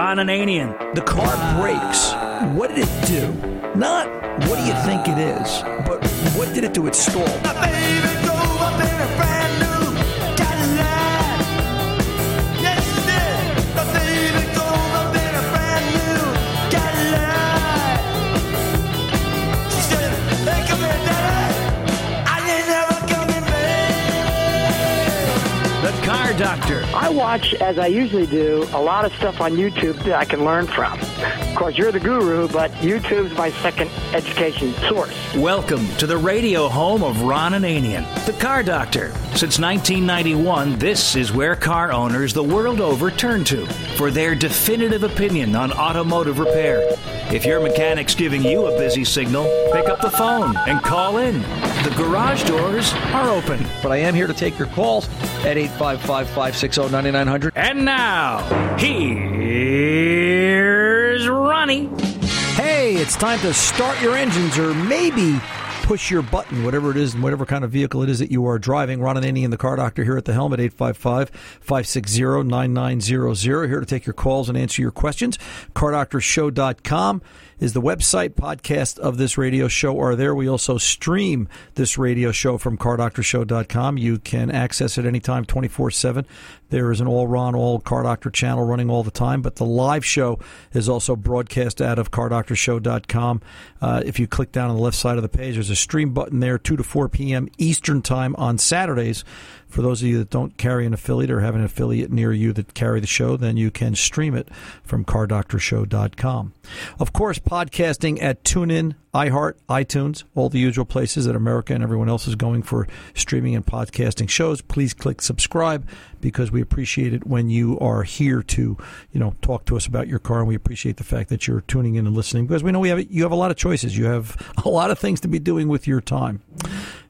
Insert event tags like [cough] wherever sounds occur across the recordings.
Ron Ananian. The car breaks. What did it do? Not what do you think it is, but what did it do? It stalled. I watch, as I usually do, a lot of stuff on YouTube that I can learn from. Of course, you're the guru, but YouTube's my second education source. Welcome to the radio home of Ron Ananian, the Car Doctor. Since 1991, this is where car owners the world over turn to for their definitive opinion on automotive repair. If your mechanic's giving you a busy signal, pick up the phone and call in. The garage doors are open. But I am here to take your calls at 855 560 9900. And now, here's Ronnie. Hey, it's time to start your engines or maybe push your button, whatever it is, and whatever kind of vehicle it is that you are driving. Ron Ananian the car doctor here at the helm at 855 560 9900. Here to take your calls and answer your questions. CarDoctorShow.com is the website. Podcast of this radio show are there. We also stream this radio show from CarDoctorShow.com. You can access it anytime, 24 7. There is an all Ron, all Car Doctor channel running all the time, but the live show is also broadcast out of CarDoctorShow.com. Uh, if you click down on the left side of the page, there's a stream button there, 2 to 4 p.m. Eastern Time on Saturdays. For those of you that don't carry an affiliate or have an affiliate near you that carry the show, then you can stream it from CarDoctorShow.com. Of course, podcasting at TuneIn, iHeart, iTunes, all the usual places that America and everyone else is going for streaming and podcasting shows. Please click subscribe because we appreciate it when you are here to, you know, talk to us about your car, and we appreciate the fact that you're tuning in and listening because we know we have you have a lot of choices. You have [laughs] a lot of things to be doing with your time.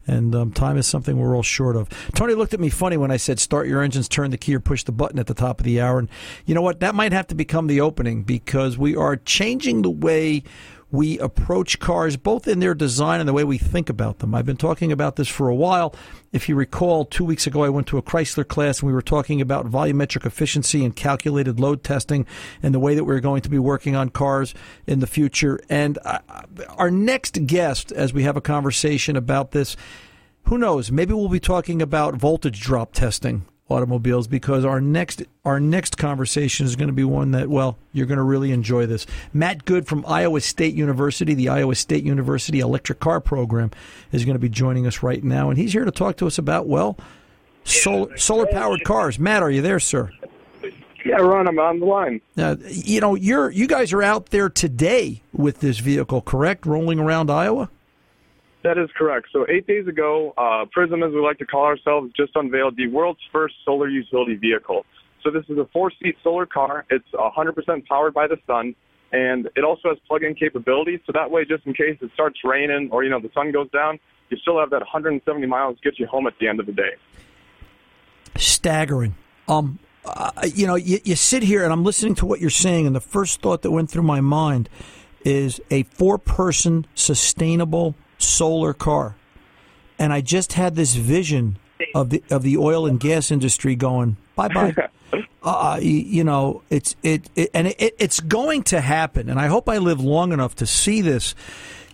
And um, time is something we're all short of. Tony looked at me funny when I said, start your engines, turn the key, or push the button at the top of the hour. And you know what? That might have to become the opening because we are changing the way we approach cars, both in their design and the way we think about them. I've been talking about this for a while. If you recall, two weeks ago I went to a Chrysler class and we were talking about volumetric efficiency and calculated load testing and the way that we're going to be working on cars in the future. And uh, our next guest, as we have a conversation about this, who knows? Maybe we'll be talking about voltage drop testing automobiles because our next our next conversation is going to be one that well you're going to really enjoy this. Matt Goode from Iowa State University, the Iowa State University Electric Car Program, is going to be joining us right now, and he's here to talk to us about well solar solar powered cars. Matt, are you there, sir? Yeah, Ron, I'm on the line. Now, you know you're you guys are out there today with this vehicle, correct? Rolling around Iowa. That is correct. So eight days ago, uh, Prisum, as we like to call ourselves, just unveiled the world's first solar utility vehicle. So this is a four-seat solar car. It's 100% powered by the sun, and it also has plug-in capability. So that way, just in case it starts raining or you know the sun goes down, you still have that 170 miles get you home at the end of the day. Staggering. Um, uh, you know, you, you sit here and I'm listening to what you're saying, and the first thought that went through my mind is a four-person sustainable solar car. And I just had this vision of the of the oil and gas industry going bye bye. [laughs] uh, you, you know, it's it, it and it, it's going to happen. And I hope I live long enough to see this.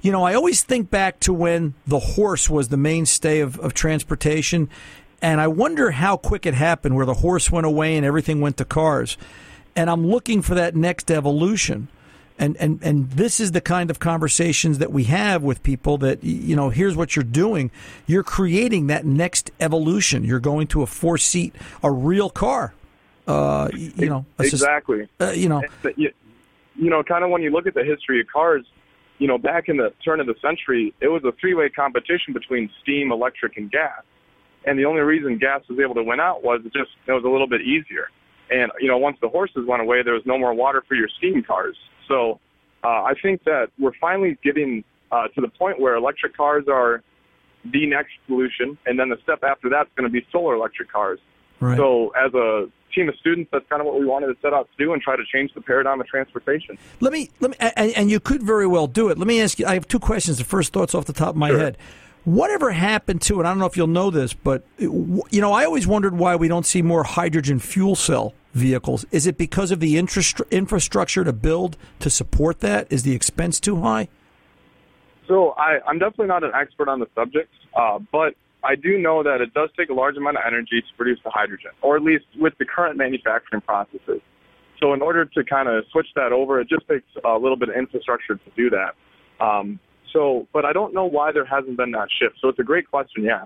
You know, I always think back to when the horse was the mainstay of, of transportation, and I wonder how quick it happened, where the horse went away and everything went to cars. And I'm looking for that next evolution and and and this is the kind of conversations that we have with people that you know here's what you're doing. You're creating that next evolution. You're going to a four seat a real car uh you know exactly. uh, you know. You, you know kind of when you look at the history of cars you know back in the turn of the century it was a three way competition between steam electric and gas. And the only reason gas was able to win out was it just it was a little bit easier. And you know once the horses went away there was no more water for your steam cars so uh, I think that we're finally getting uh, to the point where electric cars are the next solution, and then the step after that's going to be solar electric cars. Right. So as a team of students, that's kind of what we wanted to set out to do and try to change the paradigm of transportation. Let me let me, and, and you could very well do it. Let me ask you. I have two questions. The first thoughts off the top of my Sure. head. Whatever happened to, and I don't know if you'll know this, but you know, I always wondered why we don't see more hydrogen fuel cell vehicles. Is it because of the infrastructure to build to support that? Is the expense too high? So I, I'm definitely not an expert on the subject, uh, but I do know that it does take a large amount of energy to produce the hydrogen, or at least with the current manufacturing processes. So in order to kind of switch that over, it just takes a little bit of infrastructure to do that. Um, so, but I don't know why there hasn't been that shift. So it's a great question, yeah.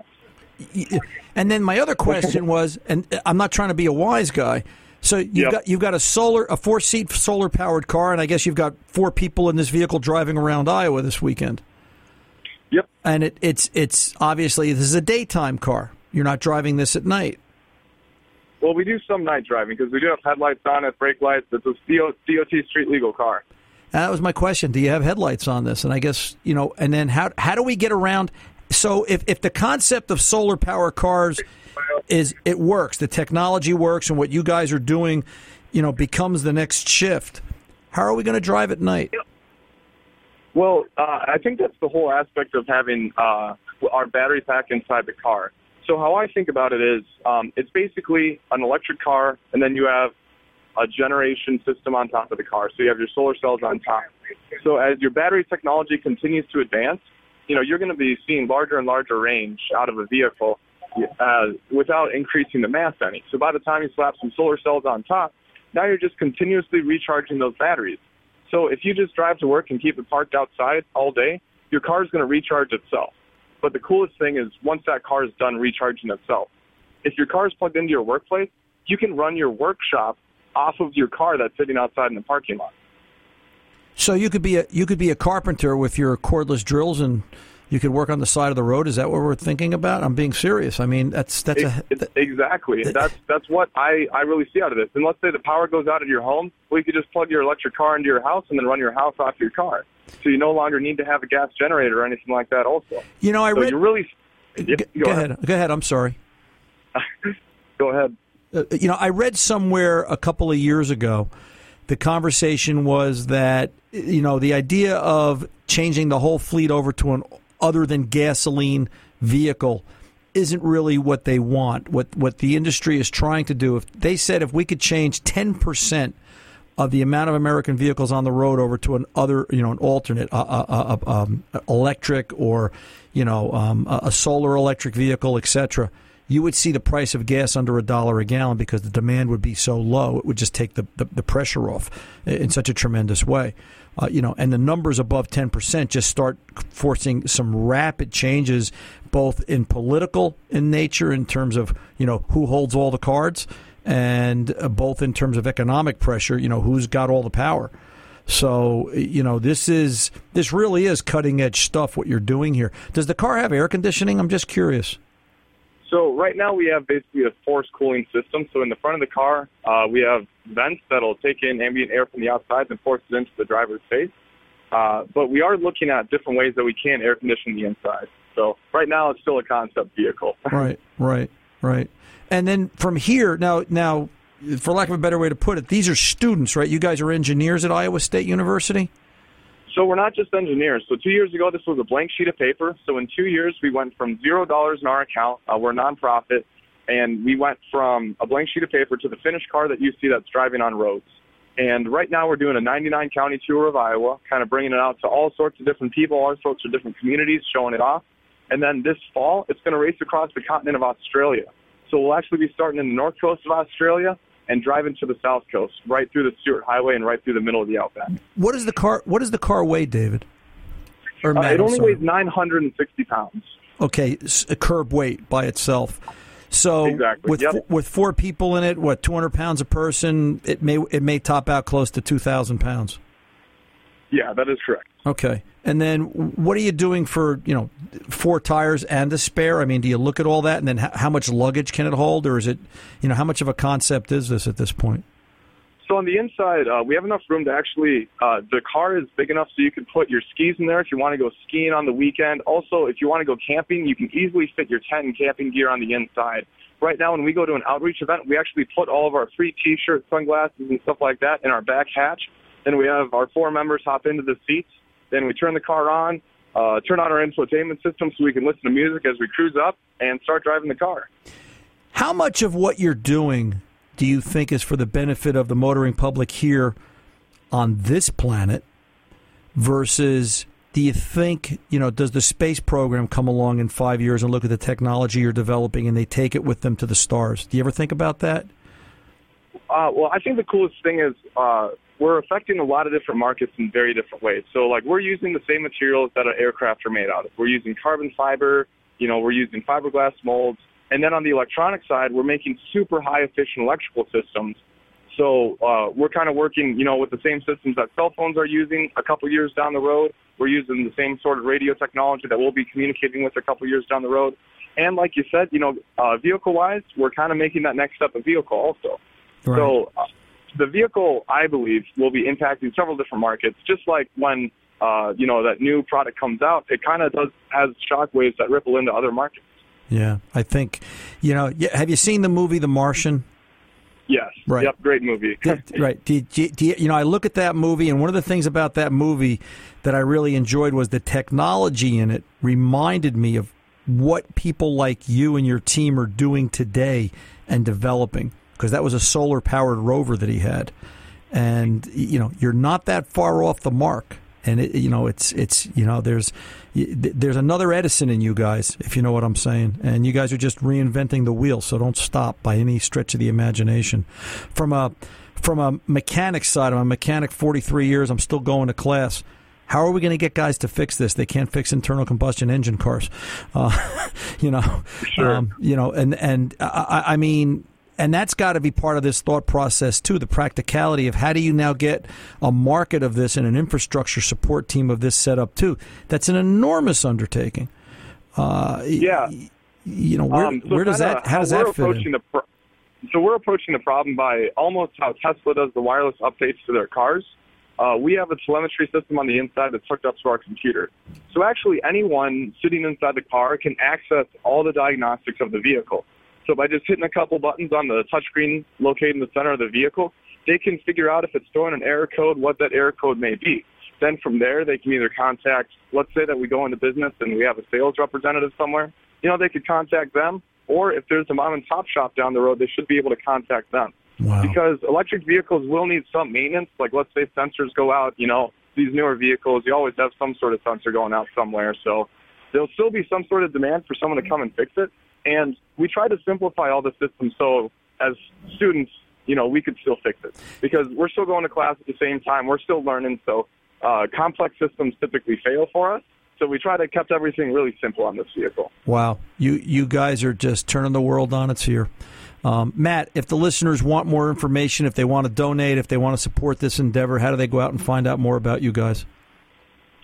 And then my other question [laughs] was, and I'm not trying to be a wise guy. So you've yep. got you've got a solar a four seat solar powered car, and I guess you've got four people in this vehicle driving around Iowa this weekend. Yep. And it, it's it's obviously this is a daytime car. You're not driving this at night. Well, we do some night driving because we do have headlights on it, brake lights. It's a DOT street legal car. And that was my question. Do you have headlights on this? And I guess you know. And then how how do we get around? So if if the concept of solar power cars is it works, the technology works, and what you guys are doing, you know, becomes the next shift. How are we going to drive at night? Well, uh, I think that's the whole aspect of having uh, our battery pack inside the car. So how I think about it is, um, it's basically an electric car, and then you have a generation system on top of the car. So you have your solar cells on top. So as your battery technology continues to advance, you know you're going to be seeing larger and larger range out of a vehicle uh, without increasing the mass any. So by the time you slap some solar cells on top, now you're just continuously recharging those batteries. So if you just drive to work and keep it parked outside all day, your car is going to recharge itself. But the coolest thing is once that car is done recharging itself, if your car is plugged into your workplace, you can run your workshop off of your car that's sitting outside in the parking lot. So you could be a you could be a carpenter with your cordless drills and you could work on the side of the road. Is that what we're thinking about? I'm being serious. I mean, that's that's a that, exactly. That's that's what I I really see out of this. And let's say the power goes out at your home, well, you could just plug your electric car into your house and then run your house off your car. So you no longer need to have a gas generator or anything like that. Also, you know, I so read. Really. Yeah, go, go ahead. ahead. Go ahead. I'm sorry. [laughs] go ahead. Uh, you know, I read somewhere a couple of years ago. The conversation was that you know the idea of changing the whole fleet over to an other than gasoline vehicle isn't really what they want. What what the industry is trying to do. If they said if we could change ten percent of the amount of American vehicles on the road over to an other, you know, an alternate, uh, uh, uh, um, electric or, you know, um, a solar electric vehicle, etc., you would see the price of gas under a dollar a gallon because the demand would be so low. It would just take the, the, the pressure off in such a tremendous way uh, you know, and the numbers above 10% just start forcing some rapid changes, both in political in nature, in terms of, you know, who holds all the cards, and uh, both in terms of economic pressure, you know, who's got all the power. So, you know, this is, this really is cutting edge stuff, what you're doing here. Does the car have air conditioning? I'm just curious. So right now we have basically a forced cooling system. So in the front of the car, uh, we have vents that'll take in ambient air from the outside and force it into the driver's face. Uh, but we are looking at different ways that we can air condition the inside. So right now it's still a concept vehicle. [laughs] right, right, right. And then from here, now, now, for lack of a better way to put it, these are students, right? You guys are engineers at Iowa State University. So we're not just engineers. So two years ago, this was a blank sheet of paper. So in two years, we went from zero dollars in our account. Uh, we're a nonprofit, and we went from a blank sheet of paper to the finished car that you see that's driving on roads. And right now, we're doing a 99 county tour of Iowa, kind of bringing it out to all sorts of different people, all sorts of different communities, showing it off. And then this fall, it's going to race across the continent of Australia. So we'll actually be starting in the north coast of Australia and driving to the south coast, right through the Stuart Highway and right through the middle of the outback. What is the car? What does the car weigh, David? Or uh, it only sorry. weighs 960 pounds. Okay, a curb weight by itself. So exactly. with yep. with four people in it, what 200 pounds a person, it may it may top out close to 2,000 pounds. Yeah, that is correct. Okay. And then what are you doing for, you know, four tires and a spare? I mean, do you look at all that and then how much luggage can it hold or is it, you know, how much of a concept is this at this point? So on the inside, uh, we have enough room to actually, uh, the car is big enough so you can put your skis in there if you want to go skiing on the weekend. Also, if you want to go camping, you can easily fit your tent and camping gear on the inside. Right now, when we go to an outreach event, we actually put all of our free T-shirts, sunglasses, and stuff like that in our back hatch. Then we have our four members hop into the seats. Then we turn the car on, uh, turn on our infotainment system so we can listen to music as we cruise up and start driving the car. How much of what you're doing do you think is for the benefit of the motoring public here on this planet versus do you think you know does the space program come along in five years and look at the technology you're developing and they take it with them to the stars? Do you ever think about that? Uh, well i think the coolest thing is uh, we're affecting a lot of different markets in very different ways so like we're using the same materials that our aircraft are made out of we're using carbon fiber you know we're using fiberglass molds and then on the electronic side we're making super high efficient electrical systems so uh, we're kind of working, you know, with the same systems that cell phones are using a couple years down the road. We're using the same sort of radio technology that we'll be communicating with a couple years down the road. And like you said, you know, uh, vehicle-wise, we're kind of making that next step of vehicle also. Right. So uh, the vehicle, I believe, will be impacting several different markets. Just like when, uh, you know, that new product comes out, it kind of does has shockwaves that ripple into other markets. Yeah, I think, you know, have you seen the movie The Martian? Yes. Right. Yep. Great movie. right. Do, do, do you, you know, I look at that movie, and one of the things about that movie that I really enjoyed was the technology in it reminded me of what people like you and your team are doing today and developing because that was a solar powered rover that he had. And, you know, you're not that far off the mark. And, it, you know, it's, it's, you know, there's, there's another Edison in you guys, if you know what I'm saying. And you guys are just reinventing the wheel, so don't stop by any stretch of the imagination. From a from a mechanic side, I'm a mechanic 43 years. I'm still going to class. How are we going to get guys to fix this? They can't fix internal combustion engine cars, uh, [laughs] you know. Sure. Um, you know, and and I, I mean, and that's got to be part of this thought process too the practicality of how do you now get a market of this and an infrastructure support team of this set up too that's an enormous undertaking uh, yeah you know where, um, so where does that how, does that fit in? Pro- so we're approaching the problem by almost how Tesla does the wireless updates to their cars. Uh, we have a telemetry system on the inside that's hooked up to our computer. So actually, anyone sitting inside the car can access all the diagnostics of the vehicle. So by just hitting a couple buttons on the touchscreen located in the center of the vehicle, they can figure out if it's throwing an error code, what that error code may be. Then from there, they can either contact, let's say that we go into business and we have a sales representative somewhere, you know, they could contact them. Or if there's a mom and pop shop down the road, they should be able to contact them. Wow. Because electric vehicles will need some maintenance. Like let's say sensors go out, you know, these newer vehicles, you always have some sort of sensor going out somewhere. So there'll still be some sort of demand for someone to come and fix it. And we try to simplify all the systems so as students, you know, we could still fix it because we're still going to class at the same time. We're still learning. So uh, complex systems typically fail for us. So we try to kept everything really simple on this vehicle. Wow, you you guys are just turning the world on its ear. Um, Matt, if the listeners want more information, if they want to donate, if they want to support this endeavor, how do they go out and find out more about you guys?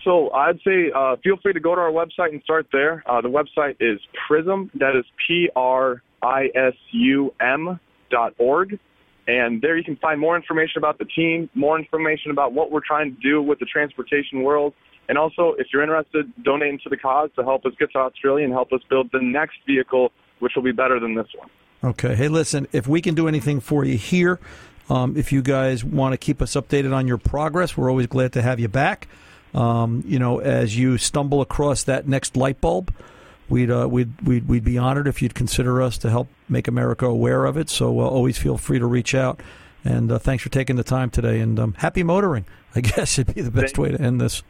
So I'd say uh, feel free to go to our website and start there. Uh, the website is Prisum. That is P R I S U M dot org. And there you can find more information about the team, more information about what we're trying to do with the transportation world. And also, if you're interested, donating to the cause to help us get to Australia and help us build the next vehicle, which will be better than this one. Okay. Hey, listen, if we can do anything for you here, um, if you guys want to keep us updated on your progress, we're always glad to have you back. Um, you know, as you stumble across that next light bulb, we'd, uh, we'd, we'd, we'd be honored if you'd consider us to help make America aware of it. So uh, always feel free to reach out. And uh, thanks for taking the time today. And um, happy motoring, [laughs] I guess, would be the best way to end this.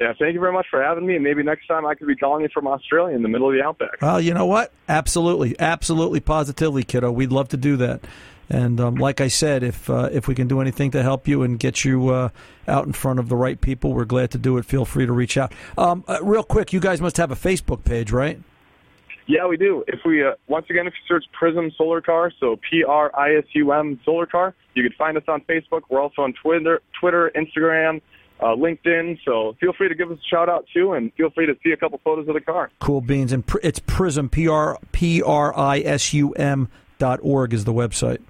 Yeah, thank you very much for having me. And maybe next time I could be calling you from Australia in the middle of the outback. Well, you know what? Absolutely, absolutely, positively, kiddo. We'd love to do that. And um, like I said, if uh, if we can do anything to help you and get you uh, out in front of the right people, we're glad to do it. Feel free to reach out. Um, uh, real quick, you guys must have a Facebook page, right? Yeah, we do. If we uh, once again, if you search Prisum Solar Car, so P R I S U M Solar Car, you can find us on Facebook. We're also on Twitter, Twitter, Instagram, uh, LinkedIn. So feel free to give us a shout out too, and feel free to see a couple photos of the car. Cool beans, and pr- it's Prisum P R P R I S U M dot org is the website.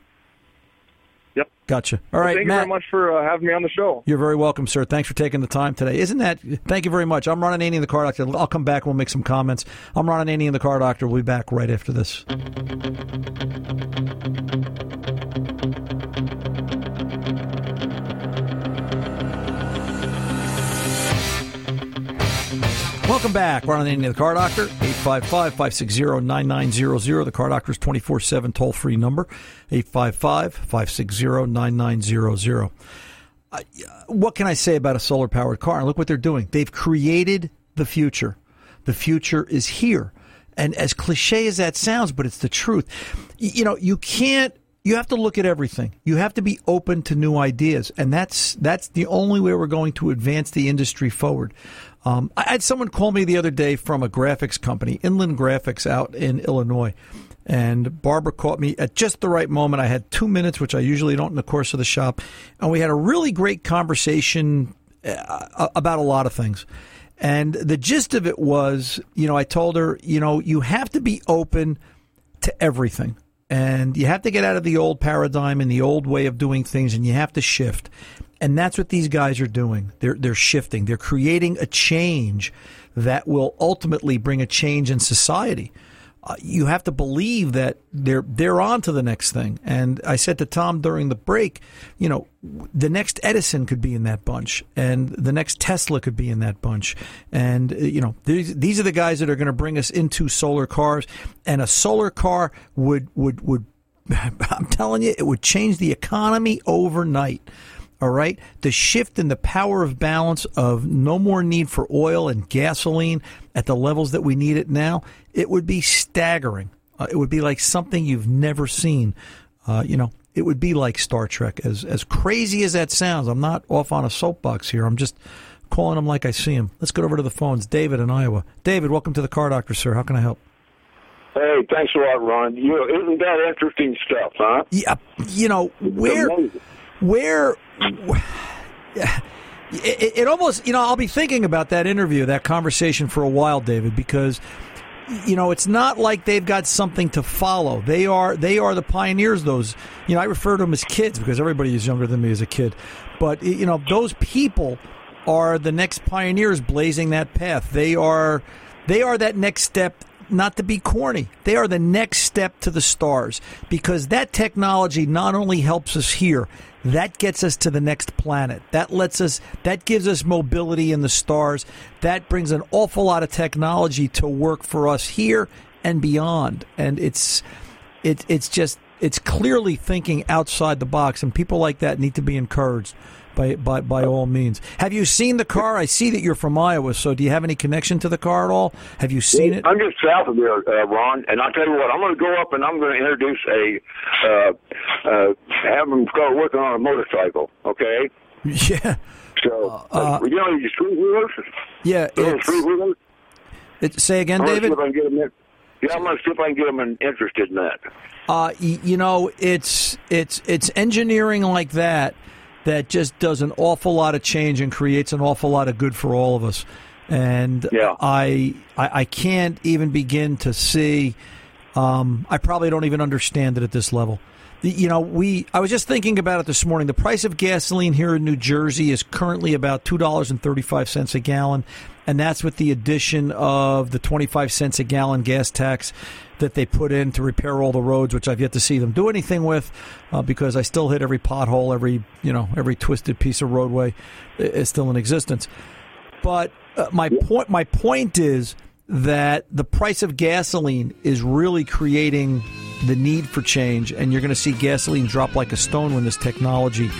Gotcha. All well, right, thank Matt, you very much for uh, having me on the show. You're very welcome, sir. Thanks for taking the time today. Isn't that? Thank you very much. I'm Ron Ananian, the car doctor. I'll come back. We'll make some comments. I'm Ron Ananian, the car doctor. We'll be back right after this. Welcome back. Ron Ananian, the name of the Car Doctor, 855-560-9900. The Car Doctor's 24-7 toll-free number, 855-560-9900. Uh, what can I say about a solar-powered car? And look what they're doing. They've created the future. The future is here. And as cliche as that sounds, but it's the truth. You know, you can't you have to look at everything. You have to be open to new ideas, and that's that's the only way we're going to advance the industry forward. Um, I had someone call me the other day from a graphics company, Inland Graphics, out in Illinois, and Barbara caught me at just the right moment. I had two minutes, which I usually don't in the course of the shop, and we had a really great conversation uh, about a lot of things. And the gist of it was, you know, I told her, you know, you have to be open to everything and you have to get out of the old paradigm and the old way of doing things and you have to shift and that's what these guys are doing they're they're shifting they're creating a change that will ultimately bring a change in society uh, you have to believe that they're they're on to the next thing. And I said to Tom during the break, you know, the next Edison could be in that bunch, and the next Tesla could be in that bunch. And uh, you know, these these are the guys that are going to bring us into solar cars. And a solar car would would would [laughs] I'm telling you, it would change the economy overnight. All right. The shift in the power of balance of no more need for oil and gasoline at the levels that we need it now, it would be staggering. Uh, it would be like something you've never seen. Uh, you know, it would be like Star Trek. As as crazy as that sounds, I'm not off on a soapbox here. I'm just calling them like I see them. Let's go over to the phones. David in Iowa. David, welcome to the Car Doctor, sir. How can I help? Hey, thanks a lot, Ron. You know, isn't that interesting stuff, huh? Yeah, you know where where it, it, almost you know I'll be thinking about that interview, that conversation for a while, David, because you know it's not like they've got something to follow. They are they are the pioneers. Those you know I refer to them as kids because everybody is younger than me as a kid, but you know those people are the next pioneers blazing that path. They are they are that next step not to be corny, they are the next step to the stars because that technology not only helps us here, that gets us to the next planet. That lets us that gives us mobility in the stars. That brings an awful lot of technology to work for us here and beyond. And it's it, it's just it's clearly thinking outside the box and people like that need to be encouraged by, by, by all means. Have you seen the car? I see that you're from Iowa, so do you have any connection to the car at all? Have you seen it? I'm just south of there, uh, Ron, and I'll tell you what, I'm going to go up and I'm going to introduce a, uh, uh, have them start working on a motorcycle, okay? [laughs] Yeah. So, uh, uh you know, these three wheelers? Yeah. It's, three wheelers? It, say again, I'm David? Yeah, I'm going to see if I can get them interested in that. Uh, you know, it's it's it's engineering like that that just does an awful lot of change and creates an awful lot of good for all of us. And yeah. I, I, I can't even begin to see. Um, I probably don't even understand it at this level. You know, we. I was just thinking about it this morning. The price of gasoline here in New Jersey is currently about two dollars and thirty-five cents a gallon, and that's with the addition of the twenty-five cents a gallon gas tax that they put in to repair all the roads, which I've yet to see them do anything with, uh, because I still hit every pothole, every you know, every twisted piece of roadway is still in existence. But uh, my point, my point is that the price of gasoline is really creating the need for change, and you're going to see gasoline drop like a stone when this technology,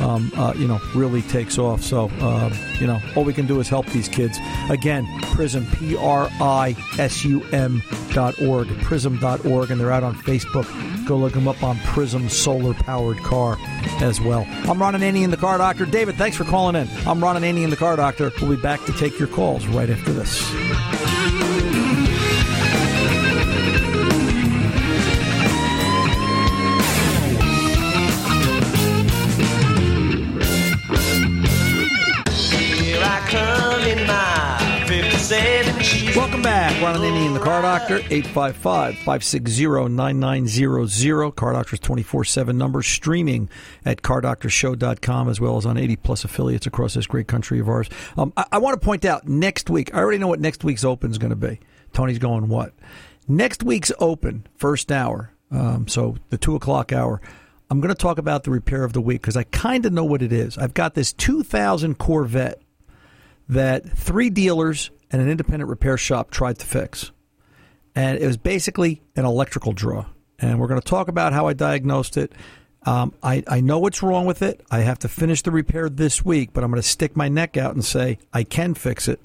um, uh, you know, really takes off. So, uh, you know, all we can do is help these kids. Again, Prisum, P R I S U M dot org, Prisum dot org, and they're out on Facebook. Go look them up on Prisum Solar Powered Car as well. I'm Ron and Annie Ananian, the Car Doctor. David, thanks for calling in. I'm Ron and Annie Ananian, the Car Doctor. We'll be back to take your calls right after this. Welcome back. Ron Ananian, the Car Doctor, 855-560-9900. Car Doctor's 24-7 number, streaming at cardoctorshow.com as well as on 80 plus affiliates across this great country of ours. Um, I, I want to point out next week, I already know what next week's open is going to be. Tony's going what? Next week's open, first hour, um, so the 2 o'clock hour, I'm going to talk about the repair of the week because I kind of know what it is. I've got this 2000 Corvette that three dealers and an independent repair shop tried to fix. And it was basically an electrical draw. And we're going to talk about how I diagnosed it. Um, I, I know what's wrong with it. I have to finish the repair this week, but I'm going to stick my neck out and say I can fix it,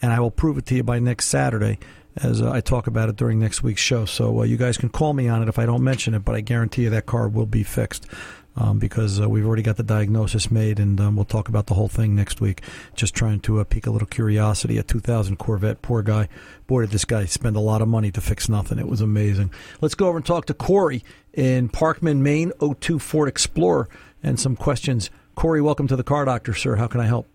and I will prove it to you by next Saturday as uh, I talk about it during next week's show. So uh, you guys can call me on it if I don't mention it, but I guarantee you that car will be fixed. Um, because uh, we've already got the diagnosis made, and um, we'll talk about the whole thing next week. Just trying to uh, pique a little curiosity. A 2000 Corvette, poor guy. Boy, did this guy spend a lot of money to fix nothing. It was amazing. Let's go over and talk to Corey in Parkman, Maine, 02 Ford Explorer, and some questions. Corey, welcome to the Car Doctor, sir. How can I help?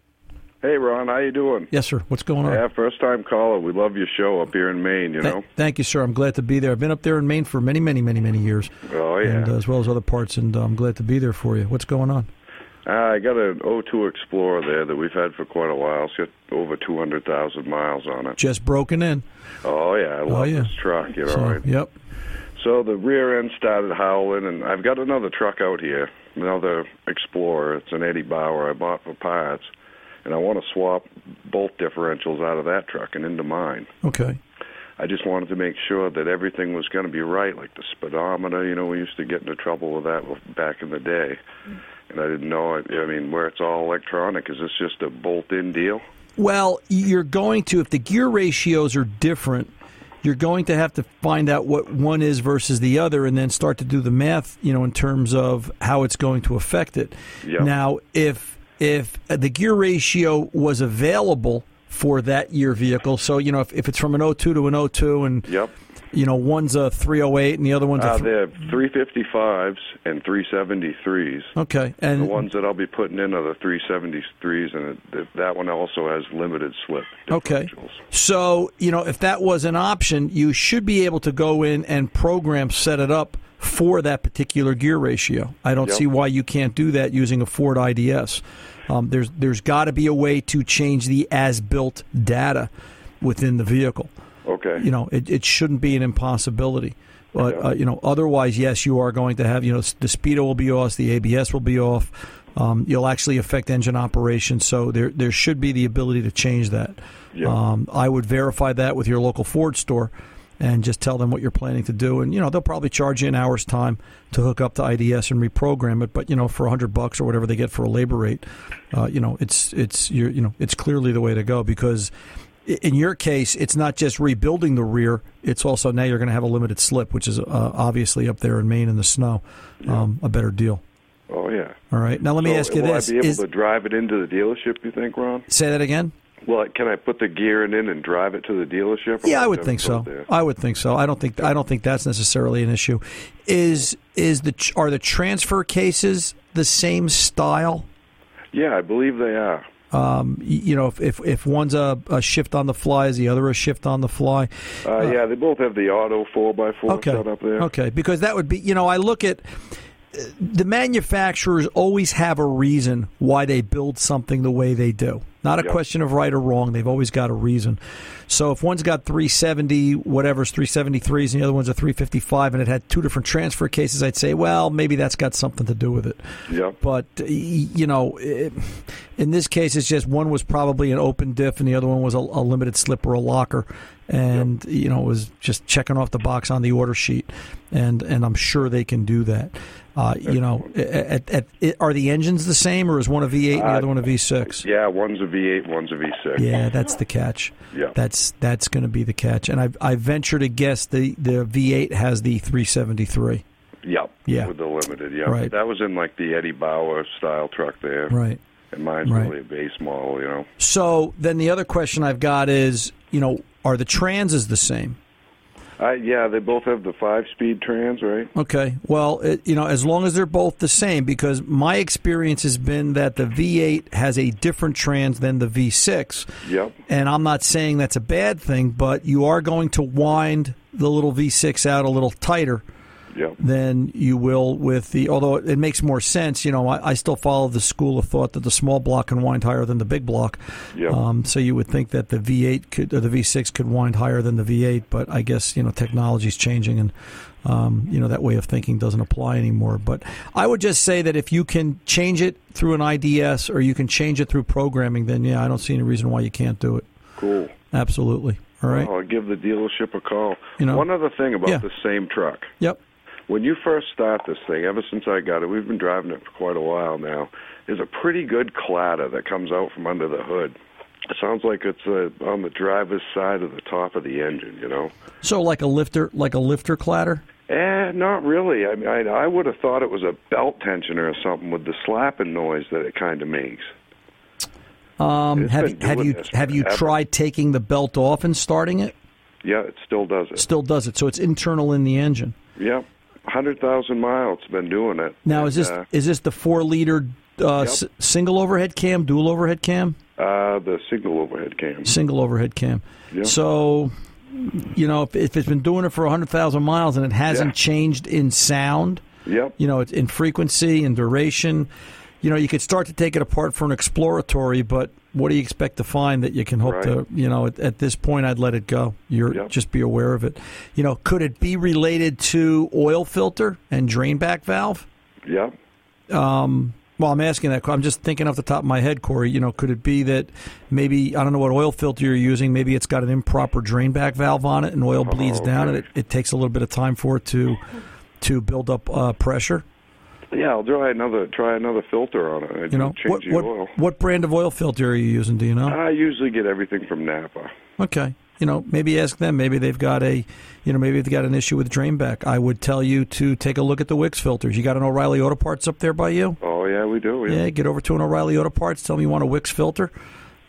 Hey, Ron, how you doing? Yes, sir. What's going on? Yeah, first time caller. We love your show up here in Maine. You Th- know. thank you, sir. I'm glad to be there. I've been up there in Maine for many, many, many, many years, Oh yeah. and uh, as well as other parts, and uh, I'm glad to be there for you. What's going on? Uh, I got an O2 Explorer there that we've had for quite a while. It's got over 200,000 miles on it. Just broken in. Oh yeah, I love Oh, yeah. this truck. You know. So, right? yep. So the rear end started howling, and I've got another truck out here, another Explorer. It's an Eddie Bauer I bought for parts, and I want to swap both differentials out of that truck and into mine. Okay. I just wanted to make sure that everything was going to be right, like the speedometer. You know, we used to get into trouble with that back in the day, and I didn't know. I mean, where it's all electronic, is this just a bolt-in deal? Well, you're going to if the gear ratios are different, you're going to have to find out what one is versus the other, and then start to do the math. You know, in terms of how it's going to affect it. Yep. Now, if if the gear ratio was available for that year vehicle, so you know if, if it's from an 02 to an 02, and Yep. you know one's a 308 and the other one's a Uh, they're 355s and 373s. okay, and The ones that I'll be putting in are the 373s, and that one also has limited slip Okay. So, you know, if that was an option, you should be able to go in and program set it up for that particular gear ratio. I don't Yep. see why you can't do that using a Ford IDS. Um, there's there's got to be a way to change the as built data within the vehicle. Okay. You know, it, it shouldn't be an impossibility. But Yeah. uh, you know, otherwise, yes, you are going to have you know the speedo will be off, the ABS will be off. Um, you'll actually affect engine operation, so there there should be the ability to change that. Yeah. Um, I would verify that with your local Ford store, and just tell them what you're planning to do. And you know they'll probably charge you an hour's time to hook up to IDS and reprogram it. But you know for a hundred bucks or whatever they get for a labor rate, uh, you know it's it's you're, you know it's clearly the way to go because in your case, it's not just rebuilding the rear; it's also now you're going to have a limited slip, which is uh, obviously up there in Maine in the snow, um, a better deal. Oh yeah. All right, now let me So ask you will this: I be able is, to drive it into the dealership? You think, Ron? say that again? Well, can I put the gear in and drive it to the dealership? Yeah, I would think so. there? I would think so. I don't think I don't think that's necessarily an issue. Is is the are the transfer cases the same style? Yeah, I believe they are. Um, you know, if, if if one's a, a shift on the fly, is the other a shift on the fly? Uh, yeah, they both have the auto four x four Okay, set up there. okay, because that would be you know I look at uh, the manufacturers always have a reason why they build something the way they do. Not a Yep. question of right or wrong. They've always got a reason. So if one's got 370, whatever's 373s, and the other one's a 355, and it had two different transfer cases, I'd say, well, maybe that's got something to do with it. Yep. But uh, you know, it, in this case, it's just one was probably an open diff, and the other one was a, a limited slip or a locker, and you know, it was just checking off the box on the order sheet, and and I'm sure they can do that. Uh, you know, at, at, at, are the engines the same, or is one a V8 and the Uh, other one a V6? Yeah, one's a V8, one's a V6. Yeah, that's the catch. Yeah. That's that's going to be the catch. And I I venture to guess the the V8 has the 373. Yep. Yeah. With the limited, yeah. Right. That was in like the Eddie Bauer style truck there. Right. And mine's Right. really a base model, you know. So then the other question I've got is, you know, are the transes the same? Uh, yeah, they both have the five speed trans, right? Okay. Well, it, you know, as long as they're both the same, because my experience has been that the V8 has a different trans than the V6. Yep. And I'm not saying that's a bad thing, but you are going to wind the little V6 out a little tighter Yep. than you will with the. Although it makes more sense, you know, I, I still follow the school of thought that the small block can wind higher than the big block. Yep. Um, so you would think that the V8 could or the V6 could wind higher than the V8, but I guess you know technology's changing and. Um, you know that way of thinking doesn't apply anymore. But I would just say that if you can change it through an IDS or you can change it through programming, then yeah, I don't see any reason why you can't do it. Cool. Absolutely. All right. I'll give the dealership a call. You know- One other thing about Yeah. the same truck. Yep. When you first start this thing, ever since I got it, we've been driving it for quite a while now. There's a pretty good clatter that comes out from under the hood. It sounds like it's uh, on the driver's side of the top of the engine. You know. So like a lifter, like a lifter clatter. Eh, not really. I mean, I, I would have thought it was a belt tensioner or something with the slapping noise that it kind of makes. Um, have you, have you have you tried taking the belt off and starting it? Yeah, it still does it. Still does it. So it's internal in the engine. Yep, hundred thousand miles. Been doing it. Now is this uh, is this the four liter uh, Yep. s- single overhead cam, dual overhead cam, uh, the single overhead cam? single overhead cam? Yeah. So you know if, if it's been doing it for hundred thousand miles and it hasn't Yeah. changed in sound, Yep. you know, it's in frequency and duration. You know, you could start to take it apart for an exploratory, but what do you expect to find that you can hope Right. to, you know, at, at this point, I'd let it go. You're Yep. just be aware of it. You know, could it be related to oil filter and drain back valve? Yep. Well, I'm asking that. I'm just thinking off the top of my head, Corey. You know, could it be that maybe I don't know what oil filter you're using? Maybe it's got an improper drain back valve on it, and oil bleeds down, and it, it takes a little bit of time for it to to build up uh, pressure. Yeah, I'll try another try another filter on it. I You know, what what what brand of oil filter are you using? Do you know? I usually get everything from Napa. Okay. You know, maybe ask them. Maybe they've got a, you know, maybe they've got an issue with drain back. I would tell you to take a look at the Wix filters. You got an O'Reilly Auto Parts up there by you? Oh yeah, we do. Yeah, Yeah. get over to an O'Reilly Auto Parts. Tell them you want a Wix filter,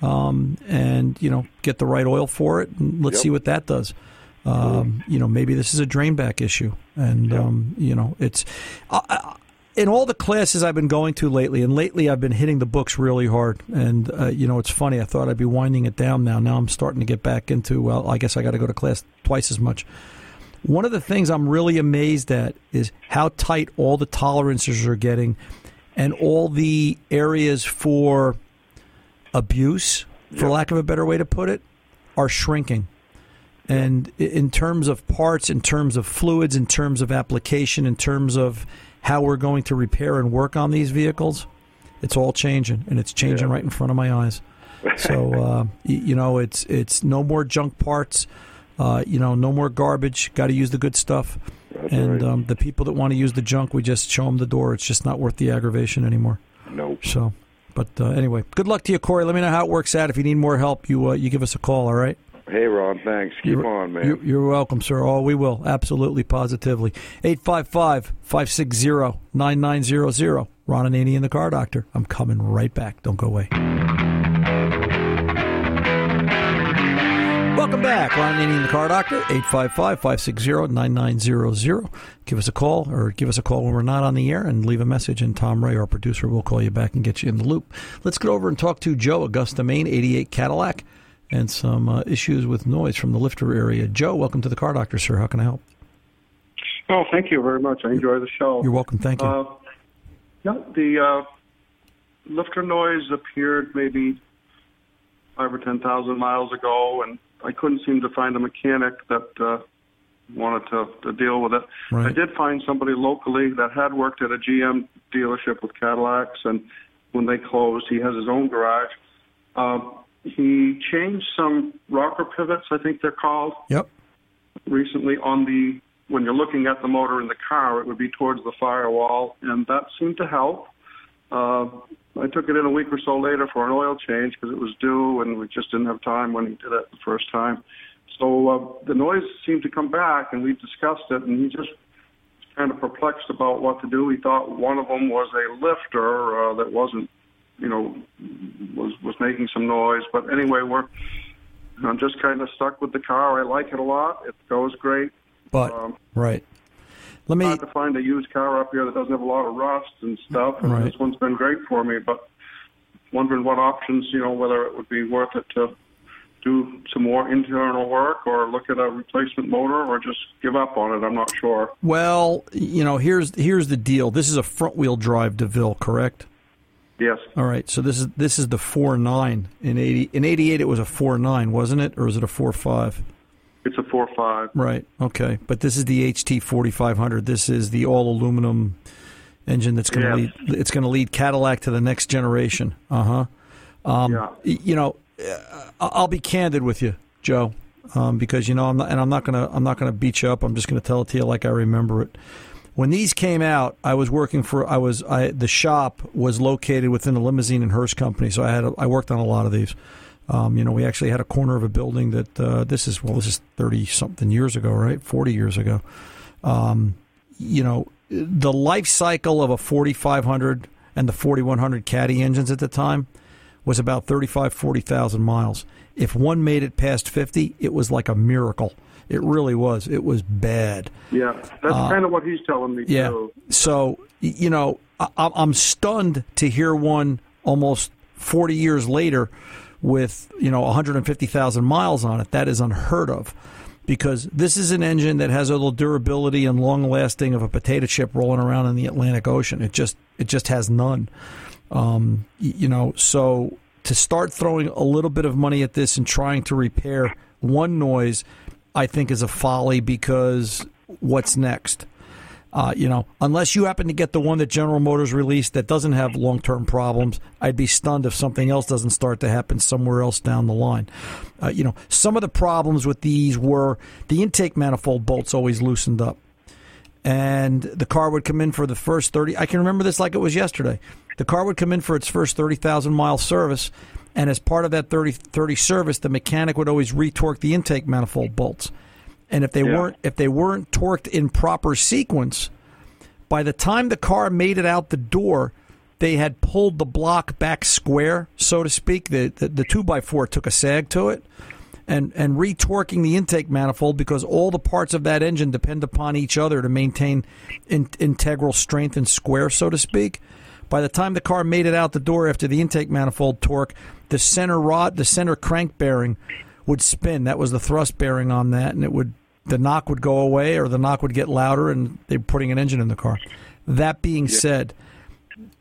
um, and you know, get the right oil for it. And let's Yep. see what that does. Um, you know, maybe this is a drain back issue, and um, you know, it's. I, I, in all the classes I've been going to lately, and lately I've been hitting the books really hard. And uh, you know, it's funny. I thought I'd be winding it down now. Now I'm starting to get back into. Well, I guess I got to go to class twice as much. One of the things I'm really amazed at is how tight all the tolerances are getting, and all the areas for abuse, for lack of a better way to put it, are shrinking. And in terms of parts, in terms of fluids, in terms of application, in terms of how we're going to repair and work on these vehicles, it's all changing, and it's changing Yeah. right in front of my eyes. So [laughs] uh, you know, it's it's no more junk parts. Uh, you know, no more garbage. Got to use the good stuff. That's and right. um, the people that want to use the junk, we just show them the door. It's just not worth the aggravation anymore. nope. So, but uh, anyway, good luck to you, Corey. Let me know how it works out. If you need more help, you uh, you give us a call. All right. Hey Ron, thanks. Keep You're- on, man. You're, you're welcome, sir. Oh, we will. Absolutely, positively. 855 560 9900. Ron Ananian the Car Doctor. I'm coming right back. Don't go away. Welcome back. Ron Ananian the Car Doctor. 855 560 9900. Give us a call or give us a call when we're not on the air and leave a message, and Tom Ray, our producer, will call you back and get you in the loop. Let's get over and talk to Joe, Augusta, Maine, 88 Cadillac and some uh, issues with noise from the lifter area. Joe, welcome to the Car Doctor, sir. How can I help? Oh, thank you very much. I enjoy the show. You're welcome. Thank you. Uh, yeah, the uh, lifter noise appeared maybe five or ten thousand miles ago, and I couldn't seem to find a mechanic that uh, wanted to, to deal with it. Right. I did find somebody locally that had worked at a GM dealership with Cadillacs, and when they closed, he has his own garage. Um, he changed some rocker pivots, I think they're called yep. recently on the when you're looking at the motor in the car, it would be towards the firewall, and that seemed to help. Uh, I took it in a week or so later for an oil change because it was due, and we just didn't have time when he did it the first time. So uh, the noise seemed to come back, and we discussed it, and he just kind of perplexed about what to do. He thought one of them was a lifter uh, that wasn't, you know, was was making some noise. But anyway, we're I'm just kind of stuck with the car. I like it a lot. It goes great. But Um, right. Let me. hard to find a used car up here that doesn't have a lot of rust and stuff. And Right. this one's been great for me, but wondering what options, you know, whether it would be worth it to do some more internal work or look at a replacement motor or just give up on it. I'm not sure. Well, you know, here's here's the deal. This is a front wheel drive DeVille, correct? Yes. All right. So this is this is the four nine in eighty in eighty eight. It was a four nine, wasn't it, or is it a four five? It's a four five. Right. Okay. But this is the HT forty five hundred. This is the all aluminum engine that's going to Yes. lead. It's going to lead Cadillac to the next generation. Uh huh. Um, Yeah. You know, I'll be candid with you, Joe, um, because you know I'm not, and I'm not gonna I'm not gonna beat you up. I'm just gonna tell it to you like I remember it. When these came out, I was working for I was I the shop was located within the limousine and Hearst company, so I had a, I worked on a lot of these. Um, you know, we actually had a corner of a building that uh, this is well, this is thirty something years ago, right? Forty years ago. Um, you know, the life cycle of a 4500 and the 4100 Caddy engines at the time was about 35, 40,000 miles. If one made it past 50, it was like a miracle. It really was. It was bad. Yeah, that's uh, kind of what he's telling me. Yeah. Too. So you know, I, I'm stunned to hear one almost 40 years later with you know 150,000 miles on it. That is unheard of because this is an engine that has all the durability and long lasting of a potato chip rolling around in the Atlantic Ocean. It just it just has none. Um, you know, so to start throwing a little bit of money at this and trying to repair one noise, I think is a folly because what's next? Uh, you know, unless you happen to get the one that General Motors released that doesn't have long term problems, I'd be stunned if something else doesn't start to happen somewhere else down the line. Uh, you know, some of the problems with these were the intake manifold bolts always loosened up. And the car would come in for the first 30. I can remember this like it was yesterday. The car would come in for its first 30,000 mile service. And as part of that 30, 30 service, the mechanic would always retorque the intake manifold bolts and if they yeah. weren't if they weren't torqued in proper sequence, by the time the car made it out the door, they had pulled the block back square, so to speak. The the, the two by four took a sag to it, and and retorquing the intake manifold because all the parts of that engine depend upon each other to maintain in, integral strength and square, so to speak. By the time the car made it out the door after the intake manifold torque, the center rod, the center crank bearing would spin. That was the thrust bearing on that, and it would the knock would go away or the knock would get louder and they're putting an engine in the car. That being yeah. said,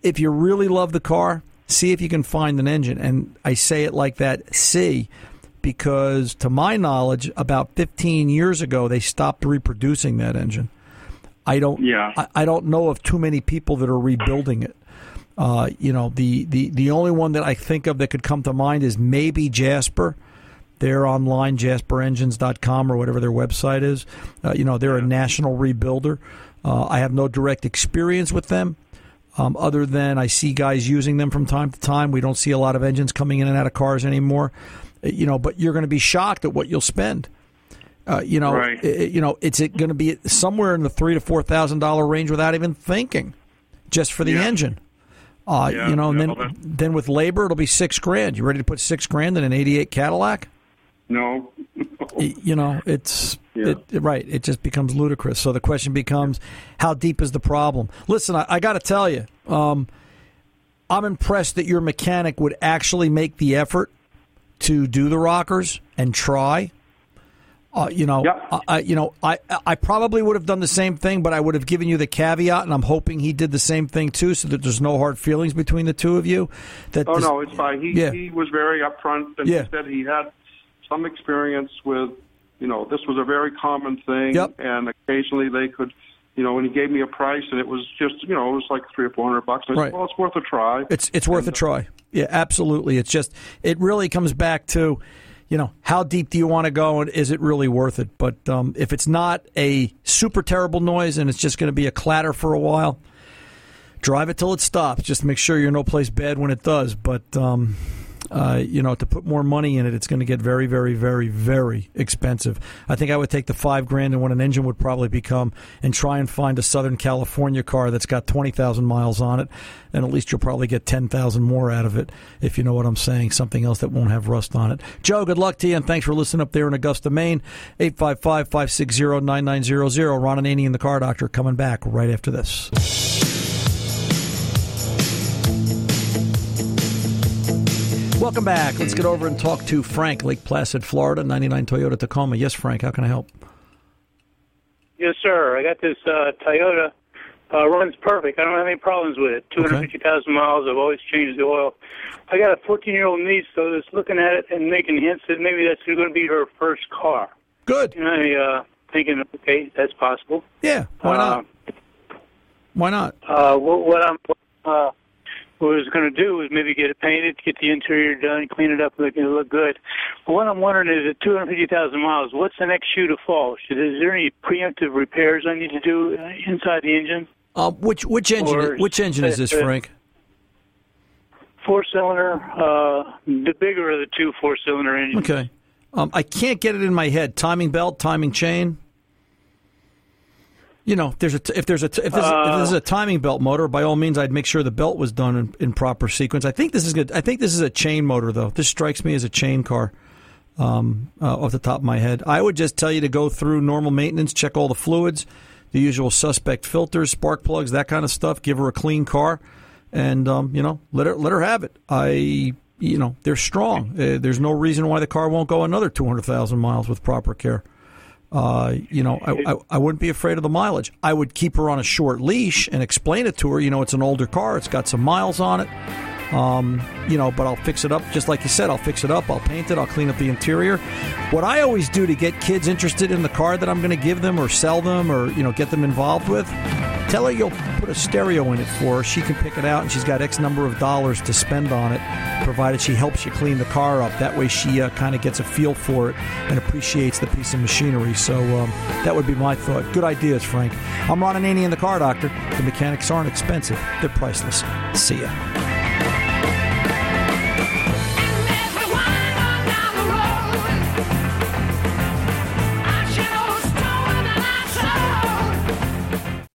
if you really love the car, see if you can find an engine. And I say it like that, see, because to my knowledge, about 15 years ago, they stopped reproducing that engine. I don't. Yeah. I, I don't know of too many people that are rebuilding it. Uh, you know, the, the the only one that I think of that could come to mind is maybe Jasper they're online, jasperengines.com or whatever their website is. Uh, you know, they're a national rebuilder. Uh, I have no direct experience with them. Um, other than I see guys using them from time to time. We don't see a lot of engines coming in and out of cars anymore. Uh, you know, but you're going to be shocked at what you'll spend. Uh, you know, right. it, you know, it's going to be somewhere in the three to four thousand dollar range without even thinking, just for the yeah. engine. Uh, yeah, you know, and then then with labor, it'll be six grand. You ready to put six grand in an '88 Cadillac? No. you know, it's [laughs] yeah. it, right. It just becomes ludicrous. So the question becomes, how deep is the problem? Listen, I, I got to tell you, um, I'm impressed that your mechanic would actually make the effort to do the rockers and try. Uh, you know, I, you know, I I probably would have done the same thing, but I would have given you the caveat, and I'm hoping he did the same thing too, so that there's no hard feelings between the two of you. That oh this, no, it's fine. He yeah. he was very upfront, and yeah. he said he had some experience with, you know, this was a very common thing, yep. and occasionally they could, you know, and he gave me a price, and it was just, you know, it was like three or four hundred bucks. I right. said, well, it's worth a try. It's it's worth and, a try. Yeah, absolutely. It's just it really comes back to, you know, how deep do you want to go, and is it really worth it? But um, if it's not a super terrible noise, and it's just going to be a clatter for a while. Drive it till it stops. Just make sure you're no place bad when it does. But um, uh, you know, to put more money in it, it's going to get very, very, very, very expensive. I think I would take the five grand and what an engine would probably become, and try and find a Southern California car that's got twenty thousand miles on it, and at least you'll probably get ten thousand more out of it, if you know what I'm saying. Something else that won't have rust on it. Joe, good luck to you, and thanks for listening up there in Augusta, Maine. 855-560-9900. Ron Ananian and the Car Doctor coming back right after this. Welcome back. Let's get over and talk to Frank, Lake Placid, Florida, 99 Toyota Tacoma. Yes, Frank, how can I help? Yes, sir. I got this uh, Toyota. Uh, runs perfect. I don't have any problems with it. 250,000 okay. miles. I've always changed the oil. I got a 14 year old niece, though, that's looking at it and making hints that maybe that's going to be her first car. Good. And I uh, thinking, okay, that's possible. Yeah. Why not? Uh, why not? Uh, what, what I'm uh, what I was going to do was maybe get it painted, get the interior done, clean it up, make it look good. But what I'm wondering is, at 250,000 miles, what's the next shoe to fall? Is there any preemptive repairs I need to do uh, inside the engine? Uh, which which engine? Or- which engine is this, uh, Frank? Four cylinder, uh, the bigger of the two four cylinder engines. Okay. Um, I can't get it in my head. Timing belt, timing chain. You know, if there's a t- if there's a t- if there's, if there's a timing belt motor, by all means, I'd make sure the belt was done in, in proper sequence. I think this is good. I think this is a chain motor, though. This strikes me as a chain car. Um, uh, off the top of my head, I would just tell you to go through normal maintenance, check all the fluids, the usual suspect filters, spark plugs, that kind of stuff. Give her a clean car, and um, you know, let her let her have it. I you know they're strong. Uh, there's no reason why the car won't go another two hundred thousand miles with proper care. Uh, you know, I, I, I wouldn't be afraid of the mileage. I would keep her on a short leash and explain it to her. You know, it's an older car; it's got some miles on it. Um, you know, but I'll fix it up just like you said. I'll fix it up. I'll paint it. I'll clean up the interior. What I always do to get kids interested in the car that I'm going to give them or sell them or you know get them involved with, tell her you'll put a stereo in it for her. She can pick it out, and she's got X number of dollars to spend on it, provided she helps you clean the car up. That way, she uh, kind of gets a feel for it and appreciates the piece of machinery. So um, that would be my thought. Good ideas, Frank. I'm Ron Ananian, the car doctor. The mechanics aren't expensive; they're priceless. See ya.